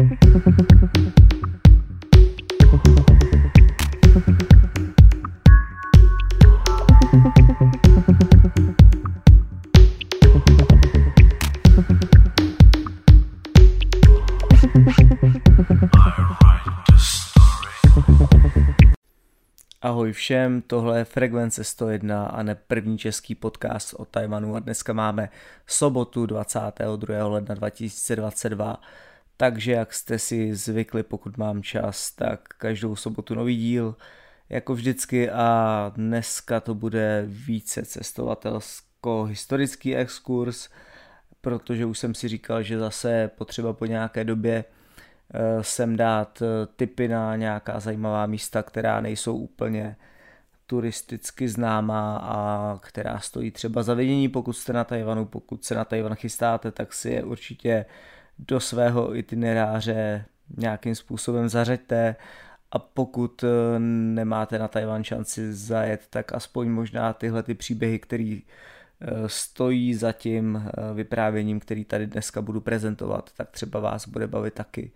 Ahoj všem, tohle je Frekvence 101 a ne první český podcast o Tajvanu a dneska máme sobotu 22. ledna 2022, takže jak jste si zvykli, pokud mám čas, tak každou sobotu nový díl, jako vždycky a dneska to bude více cestovatelsko-historický exkurs, protože už jsem si říkal, že zase potřeba po nějaké době Eh, sem dát eh, tipy na nějaká zajímavá místa, která nejsou úplně turisticky známá a která stojí třeba za vidění, pokud jste na Tajvanu, pokud se na Tajvan chystáte, tak si je určitě do svého itineráře nějakým způsobem zařeďte. A pokud eh, nemáte na Tajvan šanci zajet, tak aspoň možná tyhle ty příběhy, které stojí za tím eh, vyprávěním, který tady dneska budu prezentovat, tak třeba vás bude bavit taky.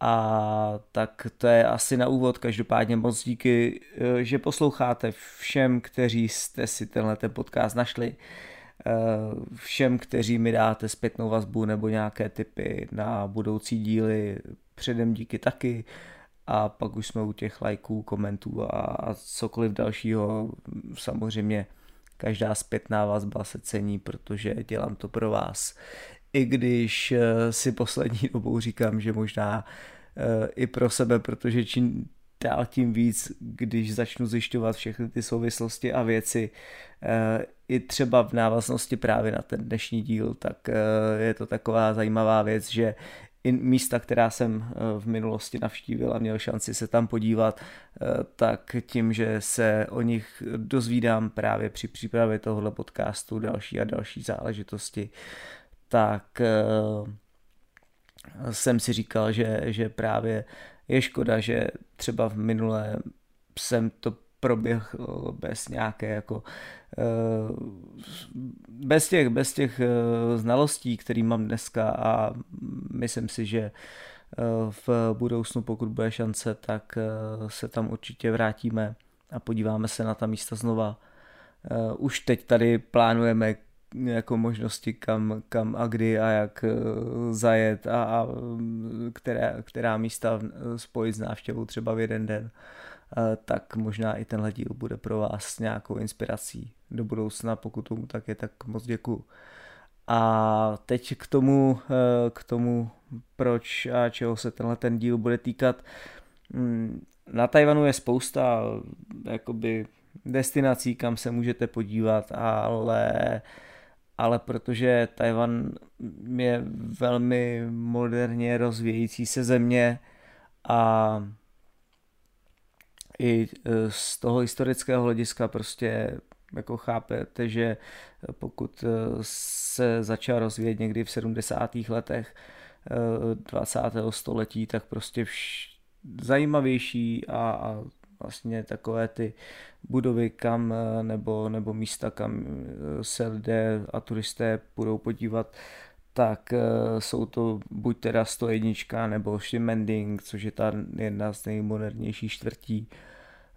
A tak to je asi na úvod, každopádně moc díky, eh, že posloucháte všem, kteří jste si tenhle ten podcast našli, eh, všem, kteří mi dáte zpětnou vazbu nebo nějaké tipy na budoucí díly, předem díky taky a pak už jsme u těch lajků, komentů a cokoliv dalšího samozřejmě každá zpětná vazba se cení, protože dělám to pro vás. I když eh, si poslední dobou říkám, že možná eh, i pro sebe, protože čím dál tím víc, když začnu zjišťovat všechny ty souvislosti a věci, eh, i třeba v návaznosti právě na ten dnešní díl, tak je to taková zajímavá věc, že i místa, která jsem eh, v minulosti navštívil a měl šanci se tam podívat, eh, tak tím, že se o nich dozvídám právě při přípravě tohoto podcastu další a další záležitosti, tak eh, jsem si říkal, že, že právě je škoda, že třeba v minulé jsem to proběh bez nějaké jako bez těch, bez těch znalostí, které mám dneska a myslím si, že v budoucnu, pokud bude šance, tak se tam určitě vrátíme a podíváme se na ta místa znova. Už teď tady plánujeme jako možnosti kam, kam a kdy a jak zajet a, a která, která místa spojit s návštěvou třeba v jeden den. Eh, tak možná i tenhle díl bude pro vás nějakou inspirací do budoucna, pokud tomu tak je, tak moc děkuju. A teď k tomu, eh, k tomu, proč a čeho se tenhle ten díl bude týkat. Hmm, na Tajvanu je spousta jakoby destinací, kam se můžete podívat, ale, ale protože Tajvan je velmi moderně rozvíjející se země a i e, z toho historického hlediska prostě jako chápete, že pokud e, se začal rozvíjet někdy v 70. letech 20. E, století, tak prostě vš- zajímavější a, a vlastně takové ty budovy, kam nebo, nebo místa, kam se lidé a turisté budou podívat, tak jsou to buď teda 101 nebo Shimending, což je ta jedna z nejmodernějších čtvrtí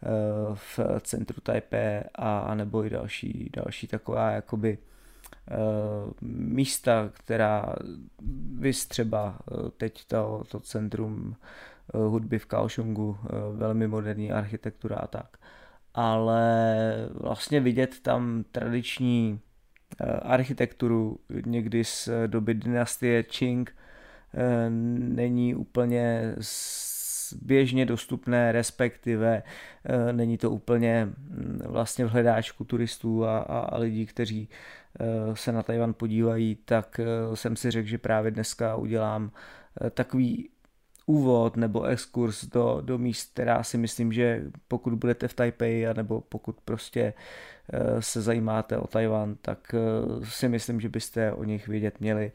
Eh, v centru Taipei a nebo i další, další taková jakoby eh, místa, která vys třeba eh, teď to, to centrum hudby v Kaohsiungu, velmi moderní architektura a tak. Ale vlastně vidět tam tradiční architekturu někdy z doby dynastie Qing není úplně běžně dostupné, respektive eh, není to úplně mm, vlastně v hledáčku turistů a, a, a lidí, kteří eh, se na Tajvan podívají, tak eh, jsem si řekl, že právě dneska udělám takový úvod nebo exkurs do, do míst, která si myslím, že pokud budete v Taipei, nebo pokud prostě se zajímáte o Tajvan, tak si myslím, že byste o nich vědět měli.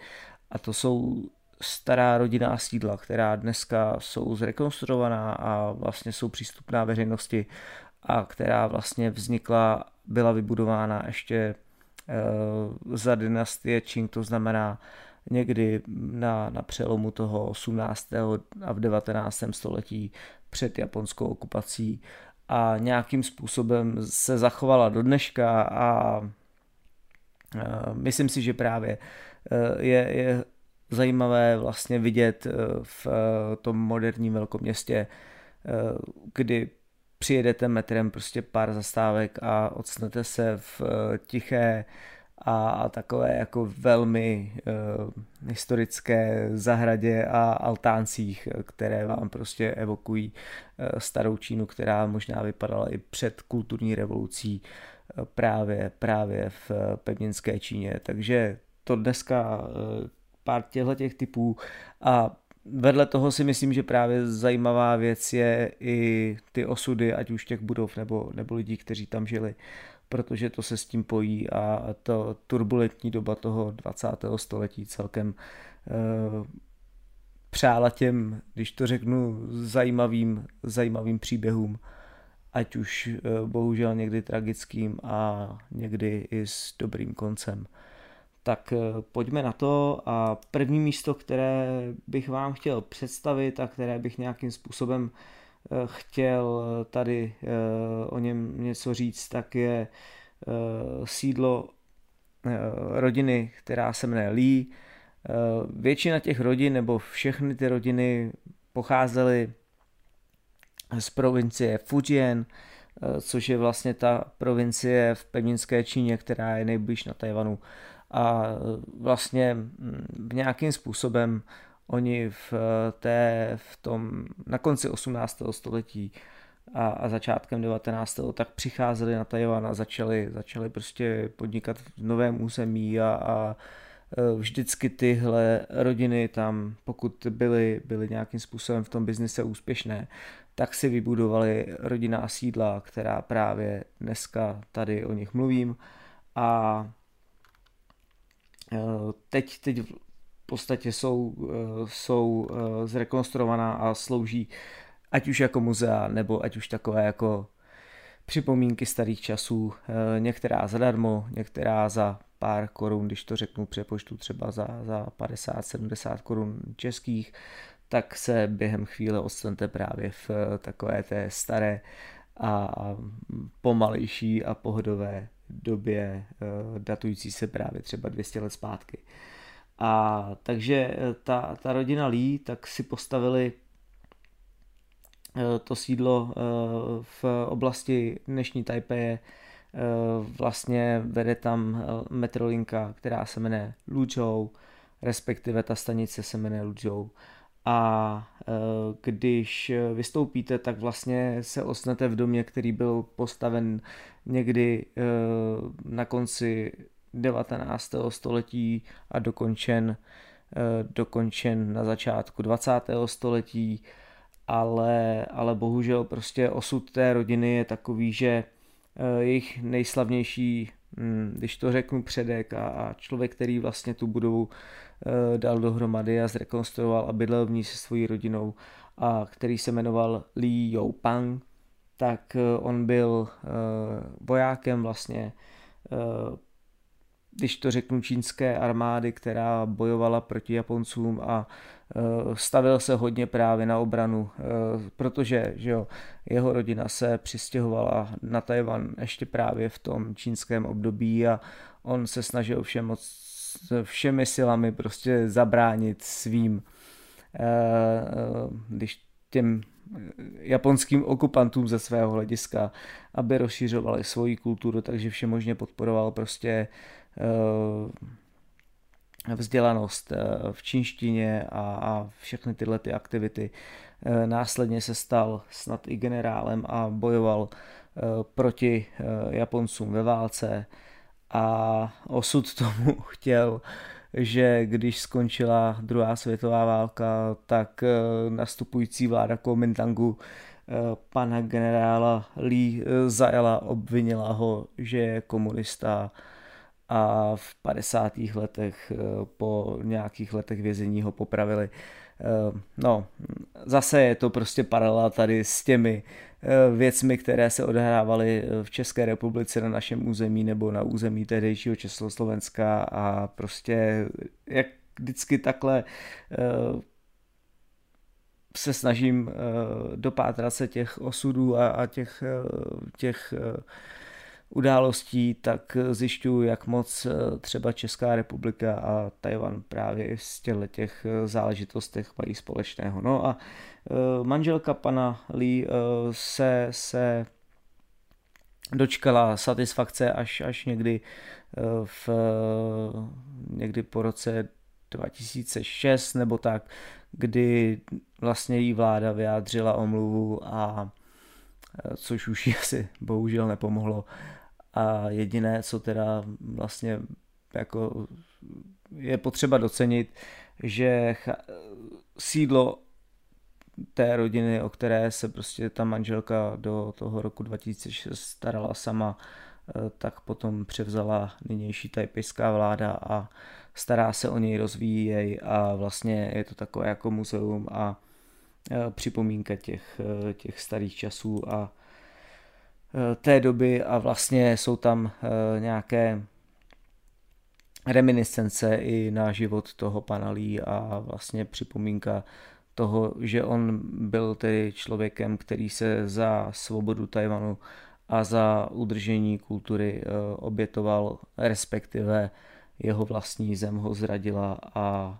A to jsou stará rodinná sídla, která dneska jsou zrekonstruovaná a vlastně jsou přístupná veřejnosti a která vlastně vznikla, byla vybudována ještě eh, za dynastie Qing, to znamená, někdy na, na přelomu toho 18. a v 19. století před japonskou okupací a nějakým způsobem se zachovala do dneška a myslím si, že právě je, je zajímavé vlastně vidět v tom moderním velkoměstě, kdy přijedete metrem prostě pár zastávek a odstnete se v tiché a, takové jako velmi uh, historické zahradě a altáncích, které vám prostě evokují uh, starou Čínu, která možná vypadala i před kulturní revolucí uh, právě, právě v uh, pevninské Číně. Takže to dneska uh, pár těchto těch typů a vedle toho si myslím, že právě zajímavá věc je i ty osudy, ať už těch budov nebo, nebo lidí, kteří tam žili protože to se s tím pojí a to turbulentní doba toho 20. století celkem eh, přála těm, když to řeknu, zajímavým, zajímavým příběhům, ať už eh, bohužel někdy tragickým a někdy i s dobrým koncem. Tak eh, pojďme na to a první místo, které bych vám chtěl představit a které bych nějakým způsobem Eh, chtěl tady eh, o něm něco říct, tak je eh, sídlo rodiny, která se jmenuje Lee. Většina těch rodin, nebo všechny ty rodiny pocházely z provincie Fujian, což je vlastně ta provincie v pevninské Číně, která je nejblíž na Tajvanu. A vlastně mm, v nějakým způsobem Oni v, eh, té, v tom, na konci 18. století a, a začátkem 19. tak přicházeli na Tajvan a začali, začali prostě podnikat v novém území a, a eh, vždycky tyhle rodiny tam, pokud byly, byly nějakým způsobem v tom biznise úspěšné, tak si vybudovali rodinná sídla, která právě dneska tady o nich mluvím. A eh, teď, teď podstatě jsou, eh, jsou eh, zrekonstruovaná a slouží ať už jako muzea, nebo ať už takové jako připomínky starých časů, eh, některá zadarmo, některá za pár korun, když to řeknu přepočtu třeba za, za 50-70 korun českých, tak se během chvíle odstanete právě v takové té staré a pomalejší a pohodové době datující se právě třeba 200 let zpátky. A takže eh, ta, ta rodina Lee tak si postavili eh, to sídlo eh, v oblasti dnešní Taipei vlastně vede tam metrolinka, která se jmenuje Luzhou, respektive ta stanice se jmenuje Luzhou. A když vystoupíte, tak vlastně se osnete v domě, který byl postaven někdy na konci 19. století a dokončen, eh, dokončen na začátku 20. století, ale, ale bohužel prostě osud té rodiny je takový, že eh, jejich nejslavnější, hm, když to řeknu předek a, a člověk, který vlastně tu budovu eh, dal dohromady a zrekonstruoval a bydlel v ní se svojí rodinou a který se jmenoval Li Youpang, tak on byl vojákem vlastně když to řeknu, čínské armády, která bojovala proti Japoncům a e, stavil se hodně právě na obranu, e, protože že jo, jeho rodina se přistěhovala na Tajvan ještě právě v tom čínském období a on se snažil všem, všemi silami prostě zabránit svým, e, když těm japonským okupantům ze svého hlediska, aby rozšiřovali svoji kulturu, takže vše možně podporoval prostě vzdělanost eh, v čínštině a, a všechny tyhle ty aktivity. Eh, následně se stal snad i generálem a bojoval proti Japoncům ve válce a osud tomu chtěl, že když skončila druhá světová válka, tak nastupující vláda Kuomintangu pana generála Lee zajela, obvinila ho, že je komunista a v 50. letech eh, po nějakých letech vězení ho popravili. Eh, no, zase je to prostě paralela tady s těmi eh, věcmi, které se odehrávaly v České republice na našem území nebo na území tehdejšího Československa a prostě jak vždycky takhle se snažím dopátrat se těch osudů a, a těch, těch událostí, tak zjišťuju, jak moc třeba Česká republika a Tajvan právě z těch záležitostech mají společného. No a manželka pana Lee se, se dočkala satisfakce až, až někdy eh, v někdy po roce 2006 nebo tak, kdy vlastně jí vláda vyjádřila omluvu a eh, což už jí asi bohužel nepomohlo a jediné, co teda vlastně jako je potřeba docenit, že sídlo té rodiny, o které se prostě ta manželka do toho roku 2006 starala sama, eh, tak potom převzala nynější tajpejská vláda a stará se o něj, rozvíjí jej a vlastně je to takové jako muzeum a eh, připomínka těch, eh, těch starých časů a té doby a vlastně jsou tam nějaké reminiscence i na život toho panalí a vlastně připomínka toho, že on byl tedy člověkem, který se za svobodu Tajvanu a za udržení kultury eh, obětoval, respektive jeho vlastní zem ho zradila a,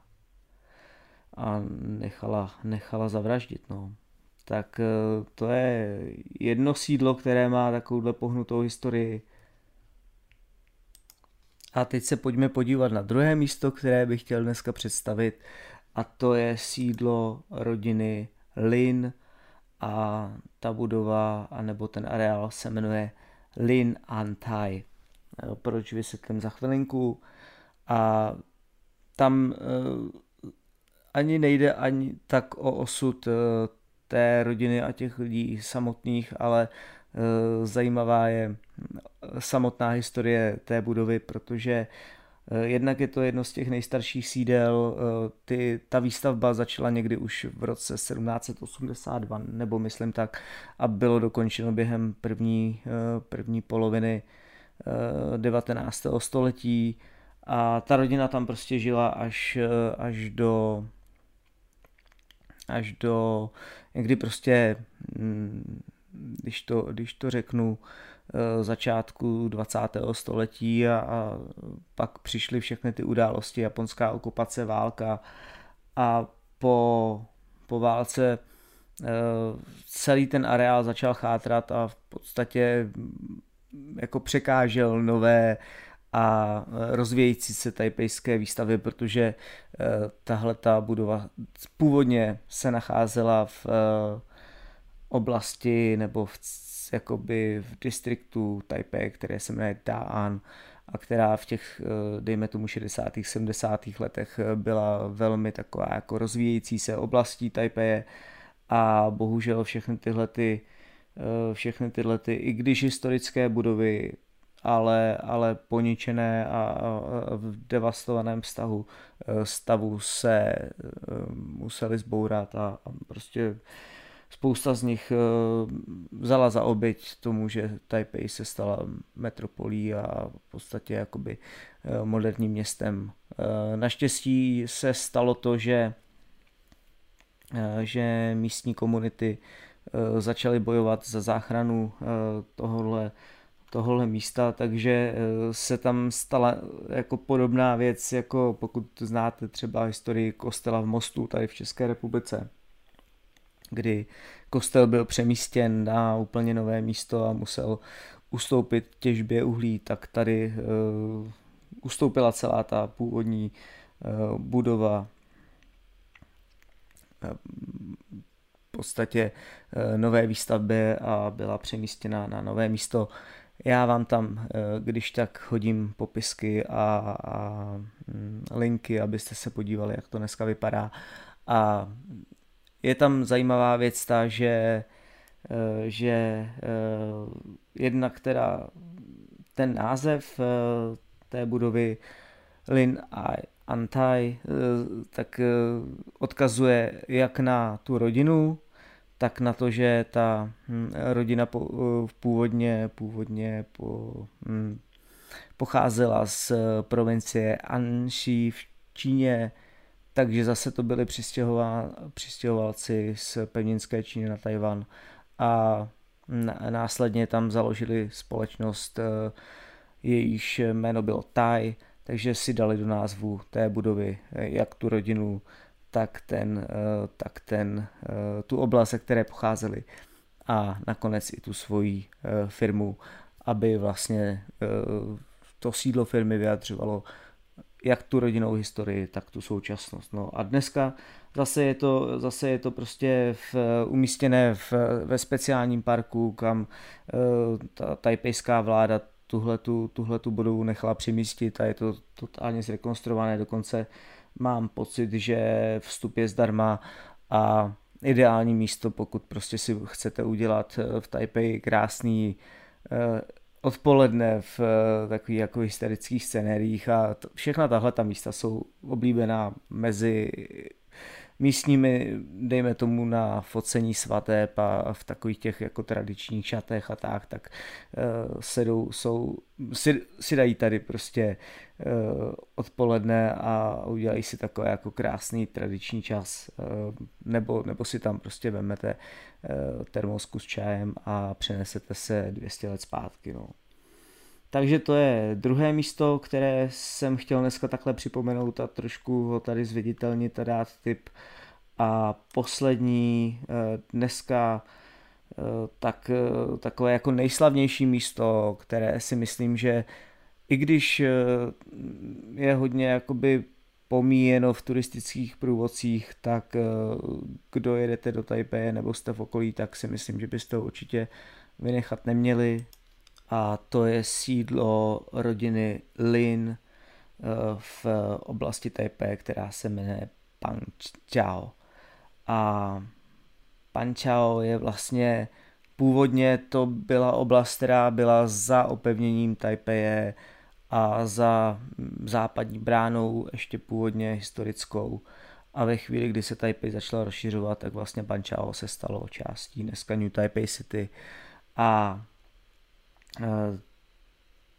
a nechala, nechala zavraždit. No. Tak eh, to je jedno sídlo, které má takovouhle pohnutou historii. A teď se pojďme podívat na druhé místo, které bych chtěl dneska představit a to je sídlo rodiny Lin a ta budova anebo ten areál se jmenuje Lin Antai. Proč vysvětlím za chvilinku. A tam eh, ani nejde ani tak o osud eh, té rodiny a těch lidí samotných, ale eh, zajímavá je samotná historie té budovy, protože Eh, jednak je to jedno z těch nejstarších sídel, eh, ty, ta výstavba začala někdy už v roce 1782, nebo myslím tak, a bylo dokončeno během první, eh, první poloviny 19. století a ta rodina tam prostě žila až, až do až do někdy prostě, mm, když to, když to řeknu, Eh, začátku 20. století a, a pak přišly všechny ty události, japonská okupace, válka a po, po válce eh, celý ten areál začal chátrat a v podstatě mm, jako překážel nové a rozvějící se tajpejské výstavy, protože eh, tahle ta budova původně se nacházela v oblasti nebo v jakoby v distriktu Taipei, které se jmenuje Da'an a která v těch, dejme tomu 60. 70. letech byla velmi taková jako rozvíjející se oblastí Taipei a bohužel všechny tyhle ty, všechny tyhle ty, i když historické budovy, ale, ale poničené a v devastovaném stavu, stavu se museli zbourat a, a prostě spousta z nich eh, vzala za oběť tomu, že Taipei se stala metropolí a v podstatě jakoby moderním městem. Naštěstí se stalo to, že, že místní komunity začaly bojovat za záchranu tohohle, tohohle místa, takže se tam stala jako podobná věc, jako pokud znáte třeba historii kostela v Mostu tady v České republice kdy kostel byl přemístěn na úplně nové místo a musel ustoupit těžbě uhlí, tak tady uh, ustoupila celá ta původní uh, budova uh, v podstatě uh, nové výstavbě a byla přemístěna na nové místo. Já vám tam, když tak hodím popisky a, a mm, linky, abyste se podívali, jak to dneska vypadá. A je tam zajímavá věc ta, že, eh, že eh, jednak teda ten název eh, té budovy Lin a Antai tak odkazuje jak na tu rodinu, tak na to, že ta hm, rodina původně, původně po, hm, pocházela z provincie Anshi v Číně, takže zase to byli přistěhovalci z pevninské Číny na Tajvan a následně tam založili společnost, eh, jejíž jméno bylo Tai, takže si dali do názvu té budovy eh, jak tu rodinu, tak ten, eh, tak ten, tu oblast, ze které pocházeli a nakonec i tu svoji firmu, aby vlastně to sídlo firmy vyjadřovalo jak tu rodinnou historii, tak tu současnost. No a dneska zase je to, zase je to prostě v, umístěné v, ve speciálním parku, kam ta tajpejská vláda tuhletu, tuhletu budovu nechala přimístit a je to totálně zrekonstruované, dokonce mám pocit, že vstup je zdarma a ideální místo, pokud prostě si chcete udělat eh, v Taipei krásný eh, odpoledne v eh, takových jako hysterických scenériích a všechna tahle ta místa jsou oblíbená mezi místními, dejme tomu na focení svateb a v takových těch jako tradičních šatech a tak, tak uh, sedou, jsou, si, si dají tady prostě uh, odpoledne a udělají si takové jako krásný tradiční čas, uh, nebo, nebo si tam prostě vemete uh, termosku s čajem a přenesete se 200 let zpátky, no. Takže to je druhé místo, které jsem chtěl dneska takhle připomenout a trošku ho tady zviditelnit a dát tip. A poslední eh, dneska eh, tak, eh, takové jako nejslavnější místo, které si myslím, že i když je hodně jakoby pomíjeno v turistických průvodcích, tak kdo jedete do Taipei nebo jste v okolí, tak si myslím, že byste ho určitě vynechat neměli a to je sídlo rodiny Lin eh, v oblasti Taipei, která se jmenuje Panchao. A Panchao je vlastně původně to byla oblast, která byla za opevněním Taipeje a za západní bránou, ještě původně historickou. A ve chvíli, kdy se Taipei začala rozšiřovat, tak vlastně Panchao se stalo částí dneska New Taipei City. A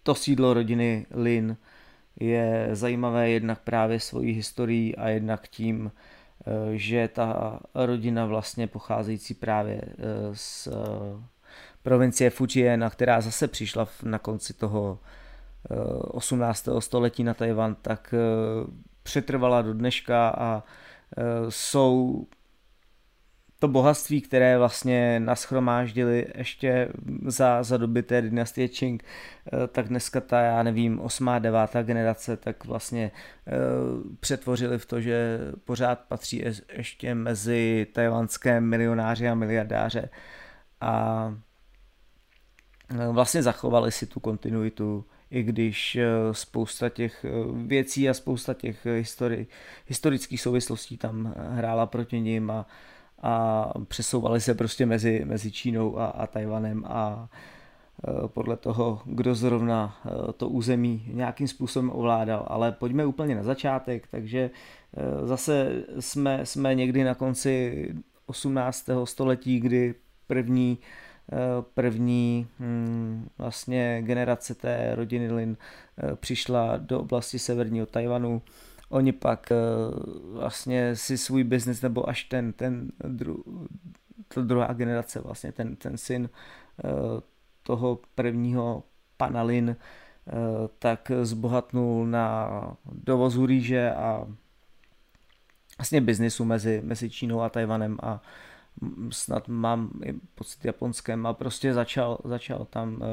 to sídlo rodiny Lin je zajímavé jednak právě svojí historií a jednak tím, eh, že ta rodina vlastně pocházející právě eh, z provincie Fujian, která zase přišla na konci toho 18. století na Tajvan, tak přetrvala do dneška a jsou to bohatství, které vlastně naschromáždili ještě za, za doby té dynastie Qing, eh, tak dneska ta, já nevím, osmá, devátá generace, tak vlastně uh, přetvořili v to, že pořád patří ještě mezi tajvanské milionáři a miliardáře. A eh, vlastně zachovali si tu kontinuitu, i když spousta těch věcí a spousta těch histori- historických souvislostí tam hrála proti ním a a přesouvali se prostě mezi, mezi Čínou a, a Tajvanem a e, podle toho, kdo zrovna e, to území nějakým způsobem ovládal. Ale pojďme úplně na začátek, takže e, zase jsme, jsme někdy na konci 18. století, kdy první první hm, vlastně generace té rodiny Lin přišla do oblasti severního Tajvanu Oni pak uh, vlastně si svůj biznis, nebo až ten, ten dru, to druhá generace, vlastně ten, ten syn uh, toho prvního panalin, uh, tak zbohatnul na dovozu rýže a vlastně biznisu mezi, mezi Čínou a Tajvanem a snad mám pocit japonském a prostě začal, začal tam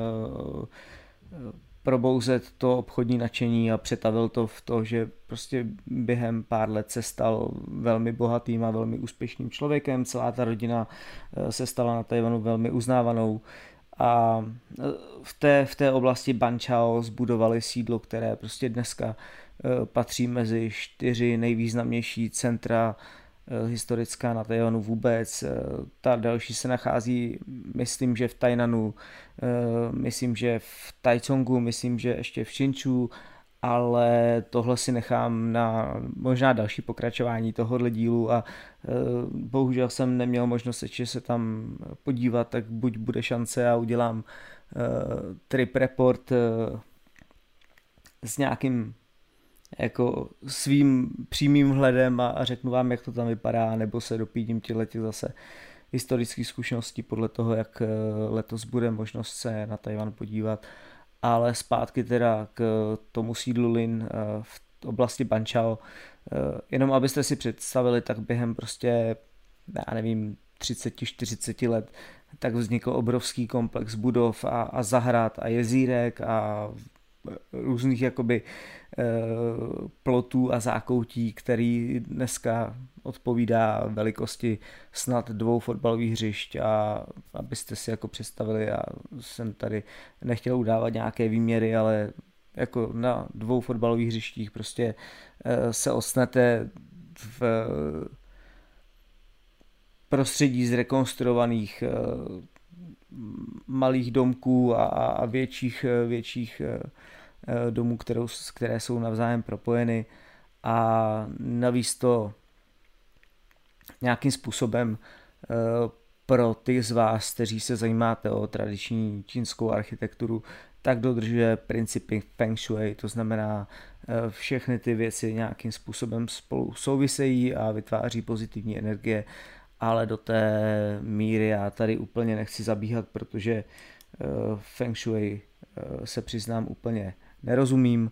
probouzet to obchodní nadšení a přetavil to v to, že prostě během pár let se stal velmi bohatým a velmi úspěšným člověkem. Celá ta rodina eh, se stala na Tajvanu velmi uznávanou a eh, v té, v té oblasti Banchao zbudovali sídlo, které prostě dneska eh, patří mezi čtyři nejvýznamnější centra historická na Tajvanu vůbec. Eh, ta další se nachází, myslím, že v Tainanu, eh, myslím, že v Taichongu, myslím, že ještě v Shinchu, ale tohle si nechám na možná další pokračování tohohle dílu a bohužel jsem neměl možnost ještě se tam podívat, tak buď bude šance a udělám trip report s nějakým jako svým přímým hledem a, a řeknu vám, jak to tam vypadá, nebo se dopídím těchto zase historických zkušeností podle toho, jak eh, letos bude možnost se na Tajvan podívat. Ale zpátky teda k tomu sídlu Lin eh, v oblasti Banchao. Eh, jenom abyste si představili, tak během prostě, já nevím, 30-40 let, tak vznikl obrovský komplex budov a, a zahrad a jezírek a různých jakoby plotů a zákoutí, který dneska odpovídá velikosti snad dvou fotbalových hřišť. A abyste si jako představili, já jsem tady nechtěl udávat nějaké výměry, ale jako na dvou fotbalových hřištích prostě eh, se osnete v prostředí zrekonstruovaných eh, malých domků a, větších, eh, větších domů, kterou, které jsou navzájem propojeny. A navíc to nějakým způsobem eh, pro ty z vás, kteří se zajímáte o tradiční čínskou architekturu, tak dodržuje principy Feng Shui, to znamená eh, všechny ty věci nějakým způsobem spolu souvisejí a vytváří pozitivní energie, ale do té míry já tady úplně nechci zabíhat, protože eh, Feng Shui se přiznám úplně nerozumím,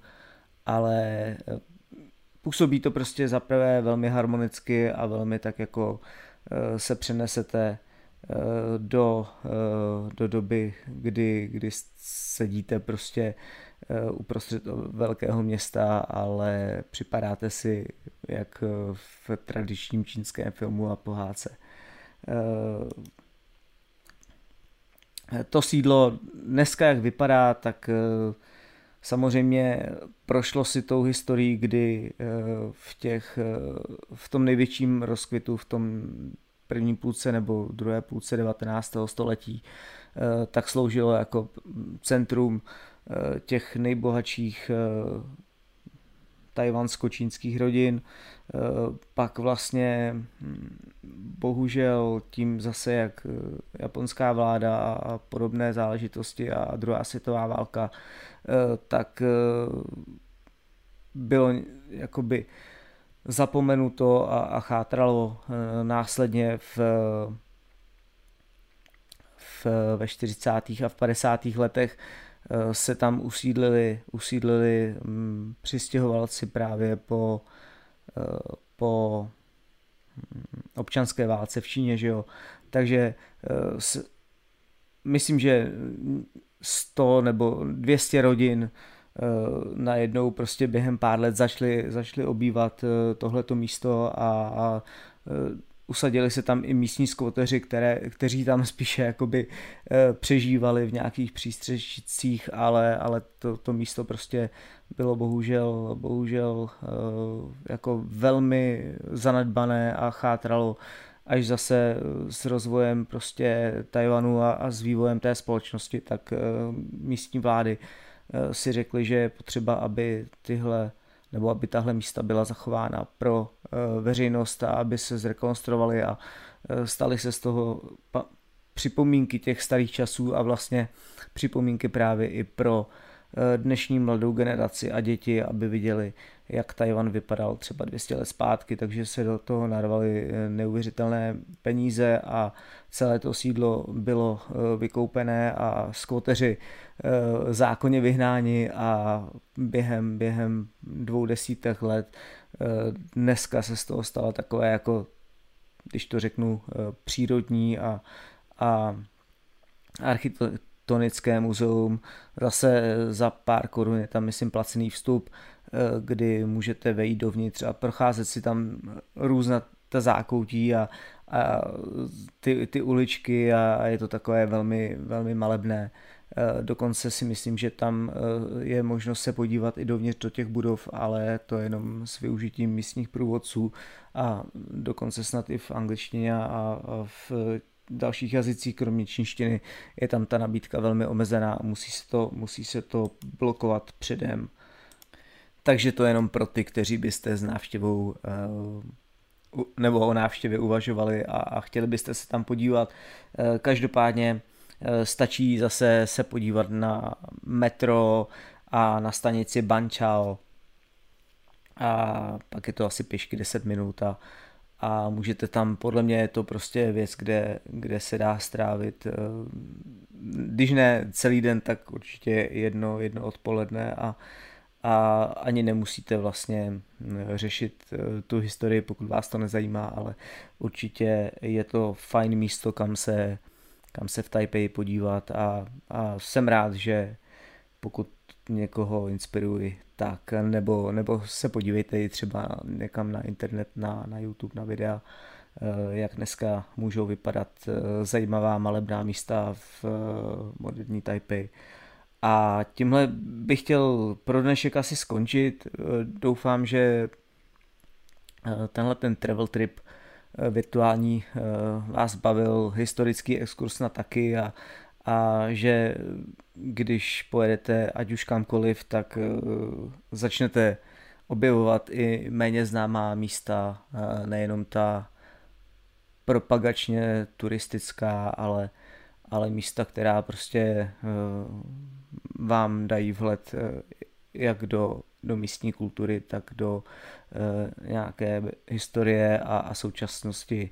ale působí to prostě zaprvé velmi harmonicky a velmi tak jako eh, se přenesete eh, do, eh, do doby, kdy, kdy sedíte prostě uprostřed velkého města, ale připadáte si jak v tradičním čínském filmu a pohádce. To sídlo dneska, jak vypadá, tak Samozřejmě prošlo si tou historií, kdy eh, v, těch, eh, v tom největším rozkvitu, v tom první půlce nebo druhé půlce 19. století, eh, tak sloužilo jako centrum těch nejbohatších tajvansko-čínských rodin. Pak vlastně hm, bohužel tím zase, jak japonská vláda a podobné záležitosti a druhá světová válka Eh, tak eh, bylo jakoby zapomenuto a, a chátralo eh, následně v, v, ve 40. a v 50. letech se tam usídlili, usídlili hm, přistěhovalci právě po, po hm, občanské válce v Číně, že jo. Takže s, myslím, že 100 nebo 200 rodin eh, najednou prostě během pár let začali, začali obývat eh, tohleto místo a, a eh, usadili se tam i místní skvoteři, které, kteří tam spíše jakoby přežívali v nějakých přístřešicích, ale, ale to, to místo prostě bylo bohužel, bohužel jako velmi zanedbané a chátralo až zase eh, s rozvojem prostě Tajvanu a, a s vývojem té společnosti, tak místní vlády si řekly, že je potřeba, aby tyhle nebo aby tahle místa byla zachována pro veřejnost a aby se zrekonstruovaly a uh, staly se z toho připomínky těch starých časů a vlastně připomínky právě i pro dnešní mladou generaci a děti, aby viděli, jak Tajvan vypadal třeba 200 let zpátky, takže se do toho narvali eh, neuvěřitelné peníze a celé to sídlo bylo eh, vykoupené a skvoteři eh, zákonně vyhnáni a během, během dvou desítek let dneska se z toho stalo takové jako, když to řeknu, přírodní a, a architektonické muzeum. Zase za pár korun je tam, myslím, placený vstup kdy můžete vejít dovnitř a procházet si tam různá ta zákoutí a, a ty, ty uličky a, a je to takové velmi, velmi malebné. Eh, dokonce si myslím, že tam eh, je možnost se podívat i dovnitř do těch budov, ale to jenom s využitím místních průvodců a dokonce snad i v angličtině a v dalších jazycích, kromě čínštiny, je tam ta nabídka velmi omezená, musí se to, musí se to blokovat předem takže to jenom pro ty, kteří byste s návštěvou eh, nebo o návštěvě uvažovali a, a chtěli byste se tam podívat. Eh, každopádně eh, stačí zase se podívat na metro a na stanici Banchao. a pak je to asi pěšky 10 minut a, a můžete tam, podle mě je to prostě věc, kde, kde se dá strávit, když ne celý den, tak určitě jedno, jedno odpoledne a, a ani nemusíte vlastně řešit tu historii, pokud vás to nezajímá, ale určitě je to fajn místo, kam se, kam se v Taipei podívat a, a jsem rád, že pokud někoho inspiruji, tak nebo, nebo se podívejte i třeba někam na internet, na, na YouTube, na videa, eh, jak dneska můžou vypadat eh, zajímavá malebná místa v eh, moderní Taipei. A tímhle bych chtěl pro dnešek asi skončit. Doufám, že tenhle ten travel trip virtuální vás bavil, historický exkurs na taky a, a že když pojedete ať už kamkoliv, tak začnete objevovat i méně známá místa, nejenom ta propagačně turistická, ale, ale místa, která prostě uh, vám dají vhled jak do, do místní kultury, tak do nějaké historie a, a současnosti,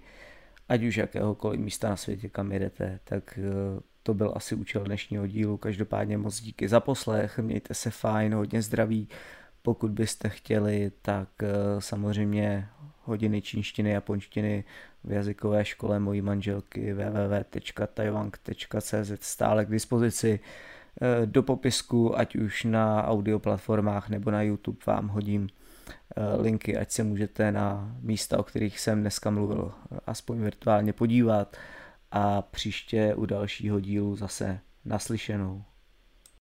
ať už jakéhokoliv místa na světě, kam jedete, tak to byl asi účel dnešního dílu. Každopádně moc díky za poslech, mějte se fajn, hodně zdraví. Pokud byste chtěli, tak eh, samozřejmě hodiny čínštiny, japonštiny v jazykové škole mojí manželky www.taiwang.cz stále k dispozici. Eh, do popisku, ať už na audio platformách nebo na YouTube vám hodím eh, linky, ať se můžete na místa, o kterých jsem dneska mluvil, aspoň virtuálně podívat a příště u dalšího dílu zase naslyšenou.